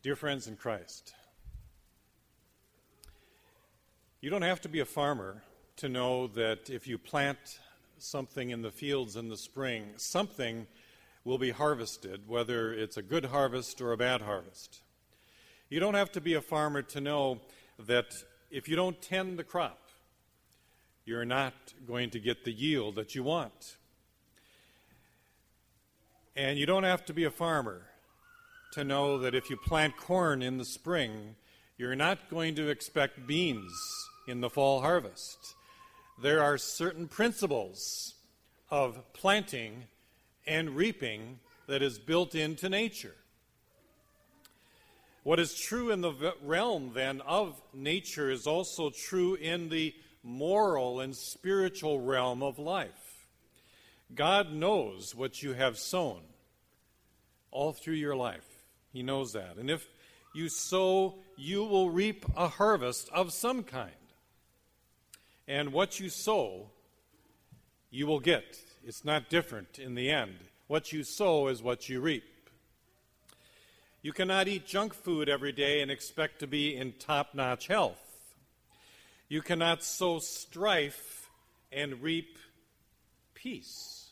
Dear friends in Christ, you don't have to be a farmer to know that if you plant something in the fields in the spring, something will be harvested, whether it's a good harvest or a bad harvest. You don't have to be a farmer to know that if you don't tend the crop, you're not going to get the yield that you want. And you don't have to be a farmer to know that if you plant corn in the spring, you're not going to expect beans in the fall harvest. There are certain principles of planting and reaping that is built into nature. What is true in the realm, then, of nature is also true in the moral and spiritual realm of life. God knows what you have sown all through your life. He knows that. And if you sow, you will reap a harvest of some kind. And what you sow, you will get. It's not different in the end. What you sow is what you reap. You cannot eat junk food every day and expect to be in top notch health. You cannot sow strife and reap peace.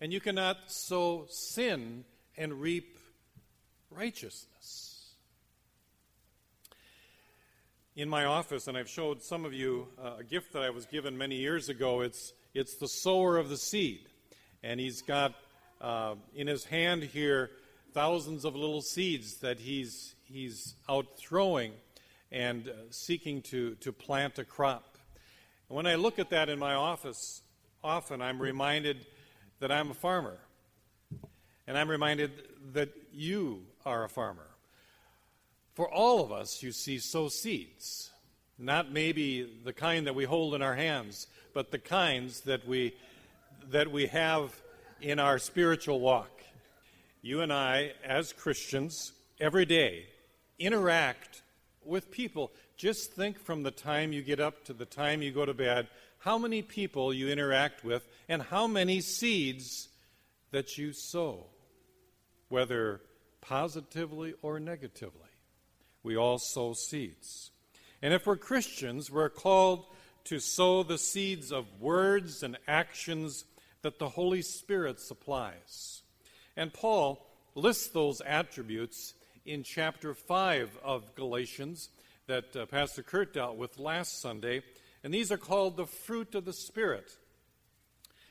And you cannot sow sin and reap righteousness. In my office, and I've showed some of you uh, a gift that I was given many years ago, it's, it's the sower of the seed. And he's got uh, in his hand here thousands of little seeds that he's, he's out throwing and uh, seeking to, to plant a crop. And when I look at that in my office, often I'm reminded that I'm a farmer. And I'm reminded that you are a farmer. For all of us, you see, sow seeds. Not maybe the kind that we hold in our hands, but the kinds that we, that we have in our spiritual walk. You and I, as Christians, every day interact with people. Just think from the time you get up to the time you go to bed, how many people you interact with, and how many seeds that you sow whether positively or negatively. We all sow seeds. And if we're Christians, we're called to sow the seeds of words and actions that the Holy Spirit supplies. And Paul lists those attributes in chapter 5 of Galatians that uh, Pastor Kurt dealt with last Sunday. And these are called the fruit of the Spirit.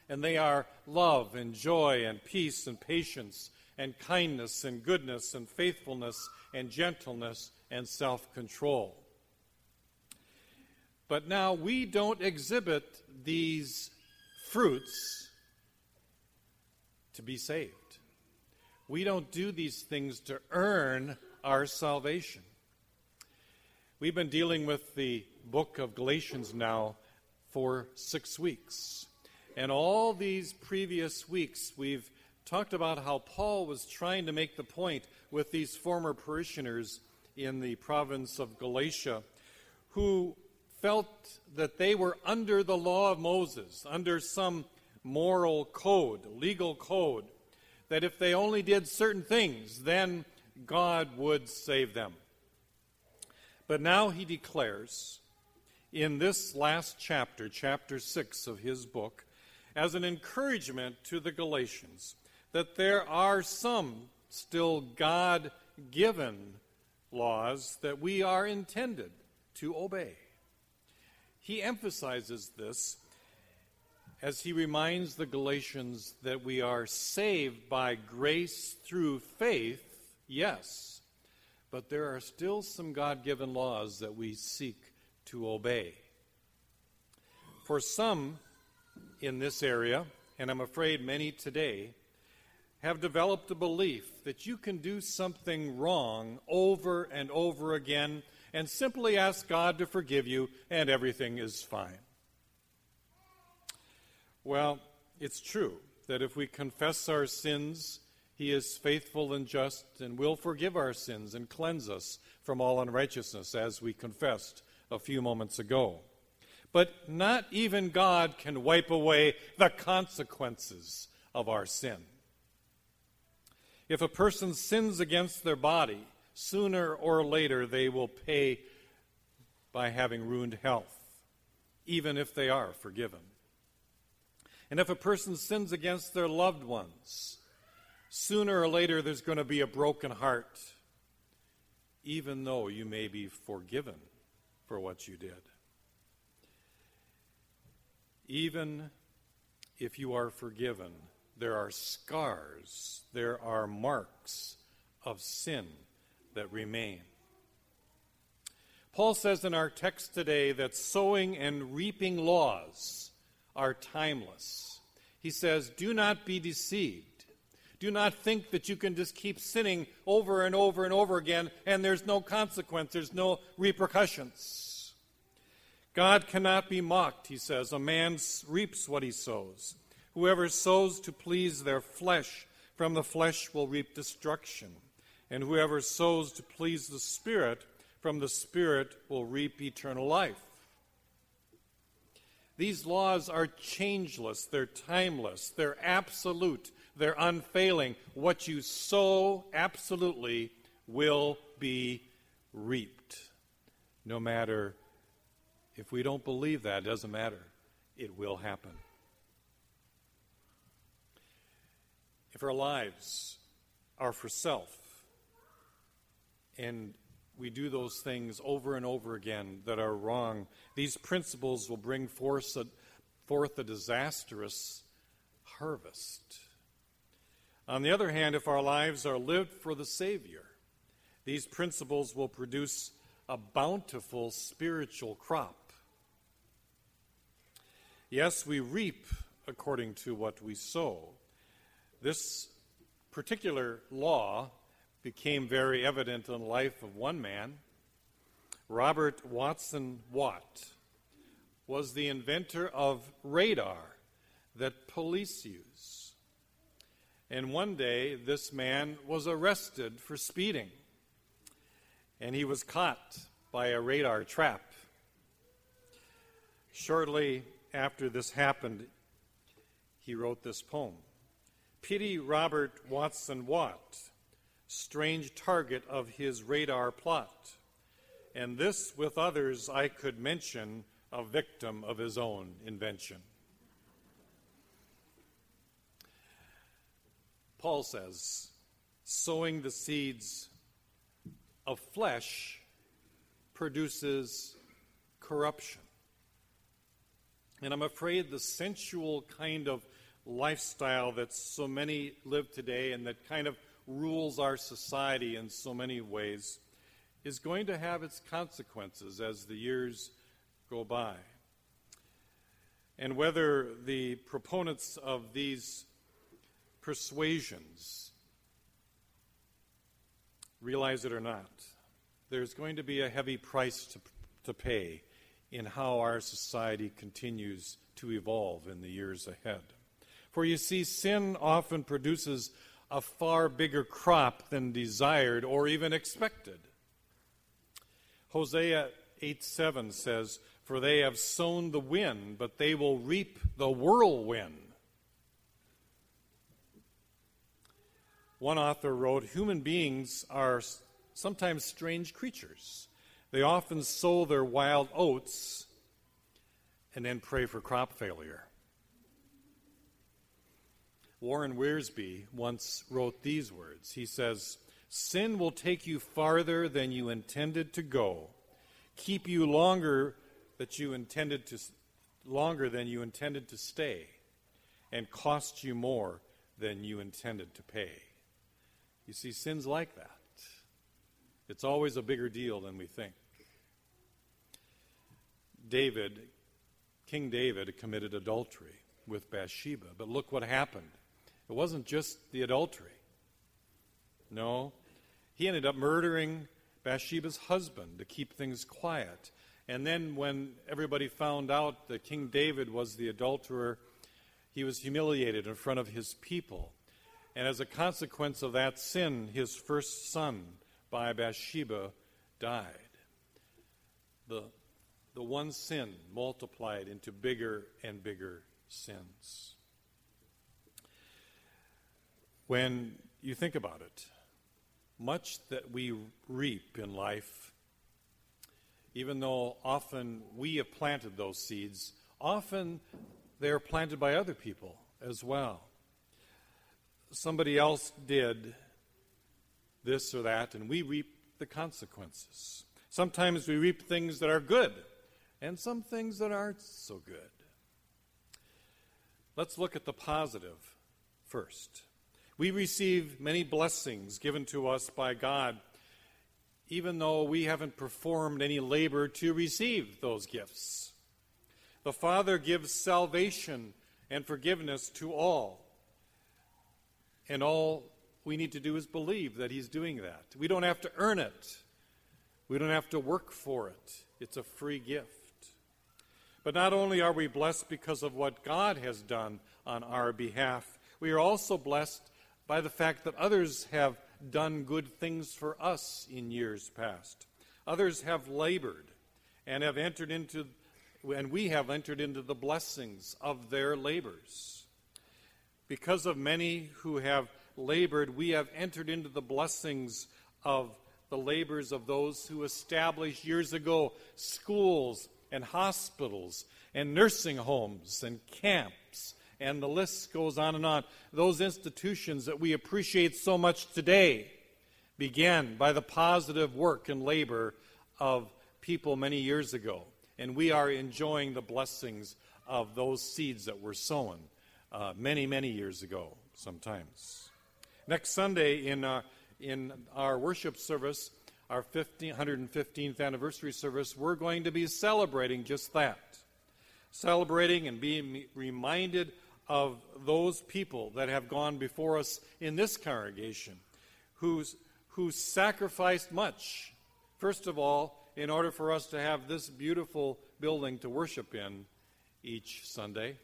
And they are love and joy and peace and patience and kindness and goodness and faithfulness and gentleness and self control. But now we don't exhibit these fruits to be saved. We don't do these things to earn our salvation. We've been dealing with the book of Galatians now for six weeks. And all these previous weeks, we've talked about how Paul was trying to make the point with these former parishioners in the province of Galatia who felt that they were under the law of Moses, under some moral code, legal code, that if they only did certain things, then God would save them. But now he declares in this last chapter, chapter 6 of his book, as an encouragement to the Galatians, that there are some still God given laws that we are intended to obey. He emphasizes this as he reminds the Galatians that we are saved by grace through faith, yes, but there are still some God given laws that we seek to obey. For some in this area, and I'm afraid many today, have developed a belief that you can do something wrong over and over again and simply ask God to forgive you and everything is fine. Well, it's true that if we confess our sins, He is faithful and just and will forgive our sins and cleanse us from all unrighteousness, as we confessed a few moments ago. But not even God can wipe away the consequences of our sin. If a person sins against their body, sooner or later they will pay by having ruined health, even if they are forgiven. And if a person sins against their loved ones, sooner or later there's going to be a broken heart, even though you may be forgiven for what you did. Even if you are forgiven, there are scars, there are marks of sin that remain. Paul says in our text today that sowing and reaping laws are timeless. He says, Do not be deceived. Do not think that you can just keep sinning over and over and over again and there's no consequence, there's no repercussions. God cannot be mocked, he says. A man reaps what he sows. Whoever sows to please their flesh, from the flesh will reap destruction. And whoever sows to please the Spirit, from the Spirit will reap eternal life. These laws are changeless, they're timeless, they're absolute, they're unfailing. What you sow absolutely will be reaped. No matter if we don't believe that, it doesn't matter. It will happen. If our lives are for self and we do those things over and over again that are wrong, these principles will bring forth a, forth a disastrous harvest. On the other hand, if our lives are lived for the Savior, these principles will produce a bountiful spiritual crop. Yes, we reap according to what we sow. This particular law became very evident in the life of one man. Robert Watson Watt was the inventor of radar that police use. And one day, this man was arrested for speeding, and he was caught by a radar trap. Shortly after this happened, he wrote this poem Pity Robert Watson Watt, strange target of his radar plot. And this, with others, I could mention, a victim of his own invention. Paul says, sowing the seeds of flesh produces corruption. And I'm afraid the sensual kind of lifestyle that so many live today and that kind of rules our society in so many ways is going to have its consequences as the years go by. And whether the proponents of these persuasions, realize it or not, there's going to be a heavy price to, to pay in how our society continues to evolve in the years ahead. For you see, sin often produces a far bigger crop than desired or even expected. Hosea 8 7 says, For they have sown the wind, but they will reap the whirlwind. One author wrote Human beings are sometimes strange creatures. They often sow their wild oats and then pray for crop failure. Warren Wiersbe once wrote these words. He says, Sin will take you farther than you intended to go, keep you longer that you intended to longer than you intended to stay, and cost you more than you intended to pay. You see, sin's like that. It's always a bigger deal than we think. David, King David, committed adultery with Bathsheba. But look what happened. It wasn't just the adultery. No, he ended up murdering Bathsheba's husband to keep things quiet. And then, when everybody found out that King David was the adulterer, he was humiliated in front of his people. And as a consequence of that sin, his first son by Bathsheba died. The, the one sin multiplied into bigger and bigger sins. When you think about it, much that we reap in life, even though often we have planted those seeds, often they are planted by other people as well. Somebody else did this or that, and we reap the consequences. Sometimes we reap things that are good, and some things that aren't so good. Let's look at the positive first. We receive many blessings given to us by God, even though we haven't performed any labor to receive those gifts. The Father gives salvation and forgiveness to all. And all we need to do is believe that He's doing that. We don't have to earn it, we don't have to work for it. It's a free gift. But not only are we blessed because of what God has done on our behalf, we are also blessed by the fact that others have done good things for us in years past. Others have labored and have entered into, and we have entered into the blessings of their labors. Because of many who have labored, we have entered into the blessings of the labors of those who established years ago schools and hospitals and nursing homes and camps and the list goes on and on. Those institutions that we appreciate so much today began by the positive work and labor of people many years ago. And we are enjoying the blessings of those seeds that were sown uh, many, many years ago, sometimes. Next Sunday in, uh, in our worship service, our 15, 115th anniversary service, we're going to be celebrating just that. Celebrating and being reminded of those people that have gone before us in this congregation who's, who sacrificed much, first of all, in order for us to have this beautiful building to worship in each Sunday.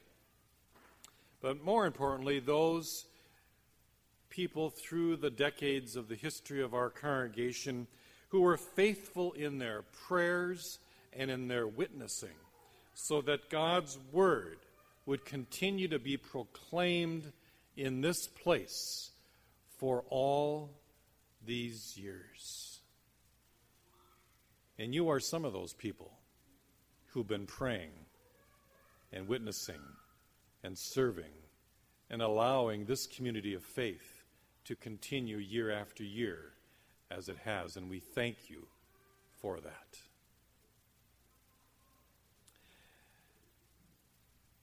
But more importantly, those people through the decades of the history of our congregation who were faithful in their prayers and in their witnessing, so that God's Word would continue to be proclaimed in this place for all these years. And you are some of those people who've been praying and witnessing and serving and allowing this community of faith to continue year after year as it has. And we thank you for that.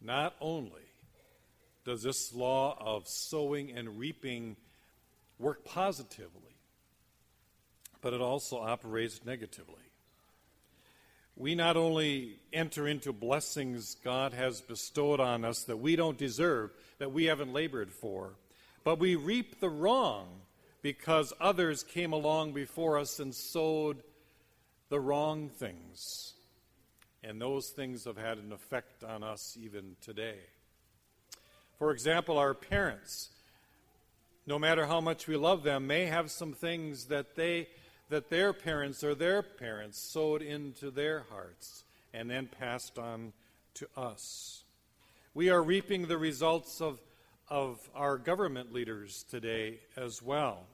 Not only does this law of sowing and reaping work positively, but it also operates negatively. We not only enter into blessings God has bestowed on us that we don't deserve, that we haven't labored for, but we reap the wrong because others came along before us and sowed the wrong things and those things have had an effect on us even today. For example, our parents, no matter how much we love them, may have some things that they that their parents or their parents sowed into their hearts and then passed on to us. We are reaping the results of, of our government leaders today as well.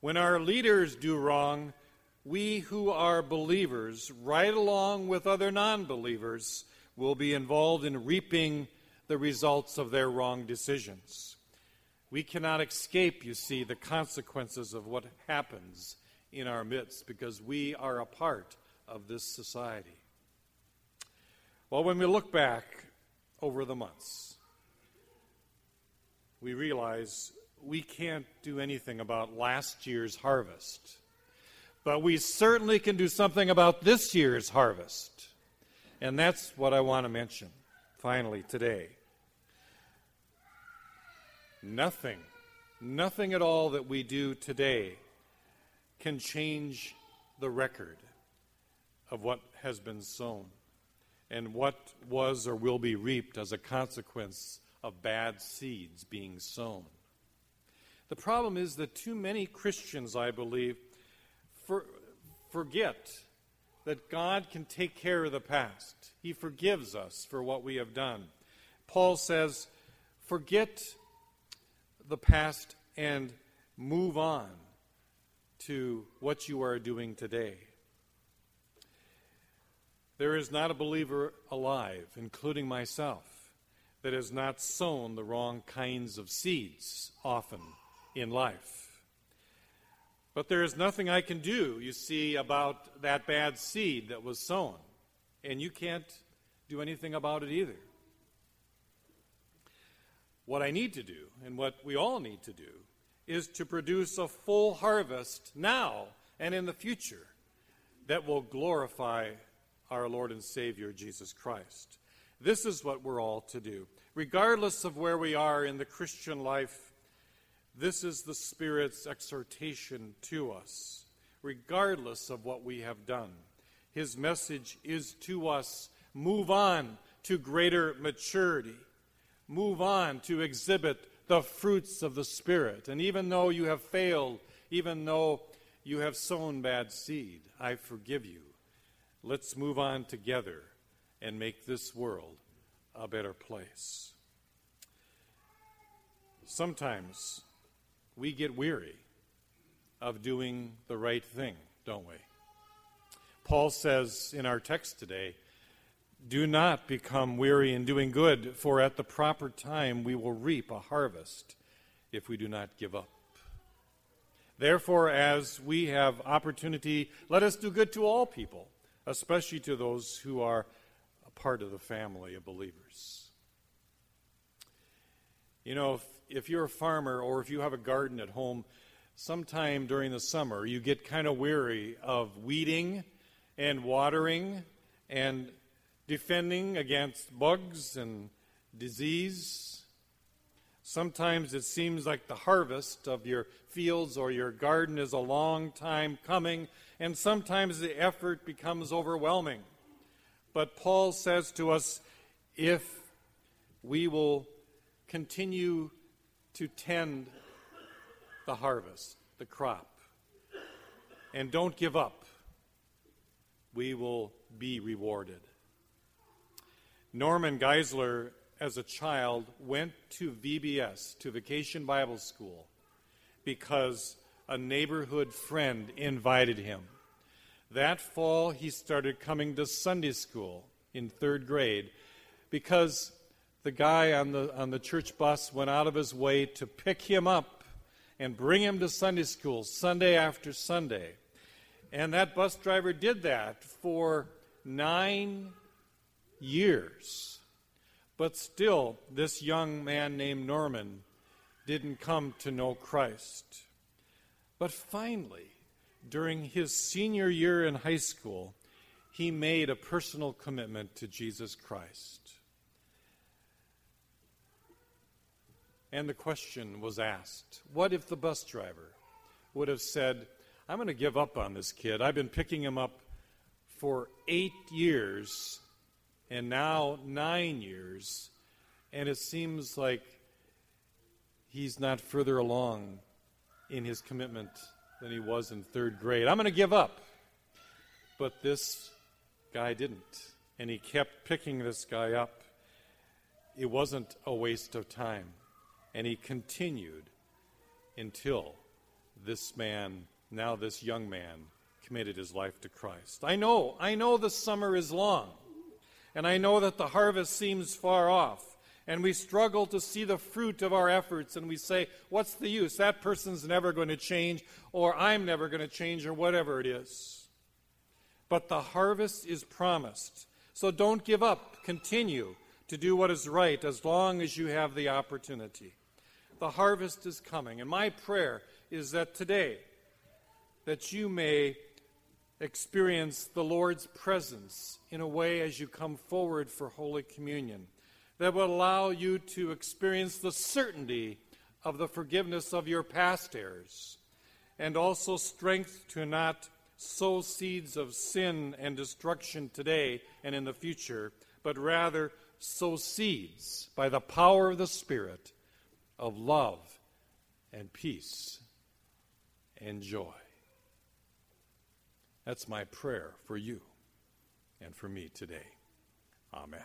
When our leaders do wrong, we who are believers, right along with other non believers, will be involved in reaping the results of their wrong decisions. We cannot escape, you see, the consequences of what happens in our midst because we are a part of this society. Well, when we look back over the months, we realize we can't do anything about last year's harvest. But we certainly can do something about this year's harvest. And that's what I want to mention finally today. Nothing, nothing at all that we do today can change the record of what has been sown and what was or will be reaped as a consequence of bad seeds being sown. The problem is that too many Christians, I believe, for, forget that God can take care of the past. He forgives us for what we have done. Paul says, forget the past and move on. to what you are doing today. There is not a believer alive, including myself, that has not sown the wrong kinds of seeds often in life. But there is nothing I can do, you see, about that bad seed that was sown. And you can't do anything about it either. What I need to do, and what we all need to do, is to produce a full harvest now and in the future that will glorify our Lord and Savior Jesus Christ. This is what we're all to do. Regardless of where we are in the Christian life, this is the Spirit's exhortation to us, regardless of what we have done. His message is to us move on to greater maturity, move on to exhibit the fruits of the Spirit. And even though you have failed, even though you have sown bad seed, I forgive you. Let's move on together and make this world a better place. Sometimes we get weary of doing the right thing, don't we? Paul says in our text today, Do not become weary in doing good, for at the proper time we will reap a harvest if we do not give up. Therefore, as we have opportunity, let us do good to all people especially to those who are a part of the family of believers. You know, if you're a farmer or if you have a garden at home, sometime during the summer you get kind of weary of weeding and watering and defending against bugs and disease. Sometimes it seems like the harvest of your fields or your garden is a long time coming, and sometimes the effort becomes overwhelming. But Paul says to us if we will continue to tend the harvest, the crop, and don't give up, we will be rewarded. Norman Geisler, as a child, went to VBS, to Vacation Bible School, because a neighborhood friend invited him. That fall, he started coming to Sunday school in third grade because the guy on the, on the church bus went out of his way to pick him up and bring him to Sunday school Sunday after Sunday. And that bus driver did that for nine years. But still, this young man named Norman didn't come to know Christ. But finally, during his senior year in high school, he made a personal commitment to Jesus Christ. And the question was asked what if the bus driver would have said, I'm going to give up on this kid? I've been picking him up for eight years and now nine years, and it seems like he's not further along in his commitment than he was in third grade. I'm going to give up. But this guy didn't. And he kept picking this guy up. It wasn't a waste of time. And he continued until this man, now this young man, committed his life to Christ. I know, I know the summer is long. And I know that the harvest seems far off and we struggle to see the fruit of our efforts and we say, What's the use? That person's never going to change, or I'm never going to change, or whatever it is. But the harvest is promised. So don't give up. Continue to do what is right as long as you have the opportunity. The harvest is coming. And my prayer is that today, that you may experience the Lord's presence in a way as you come forward for Holy Communion that will allow you to experience the certainty of the forgiveness of your past errors, and also strength to not sow seeds of sin and destruction today and in the future, but rather sow seeds by the power of the Spirit of love and peace and joy. That's my prayer for you and for me today. Amen.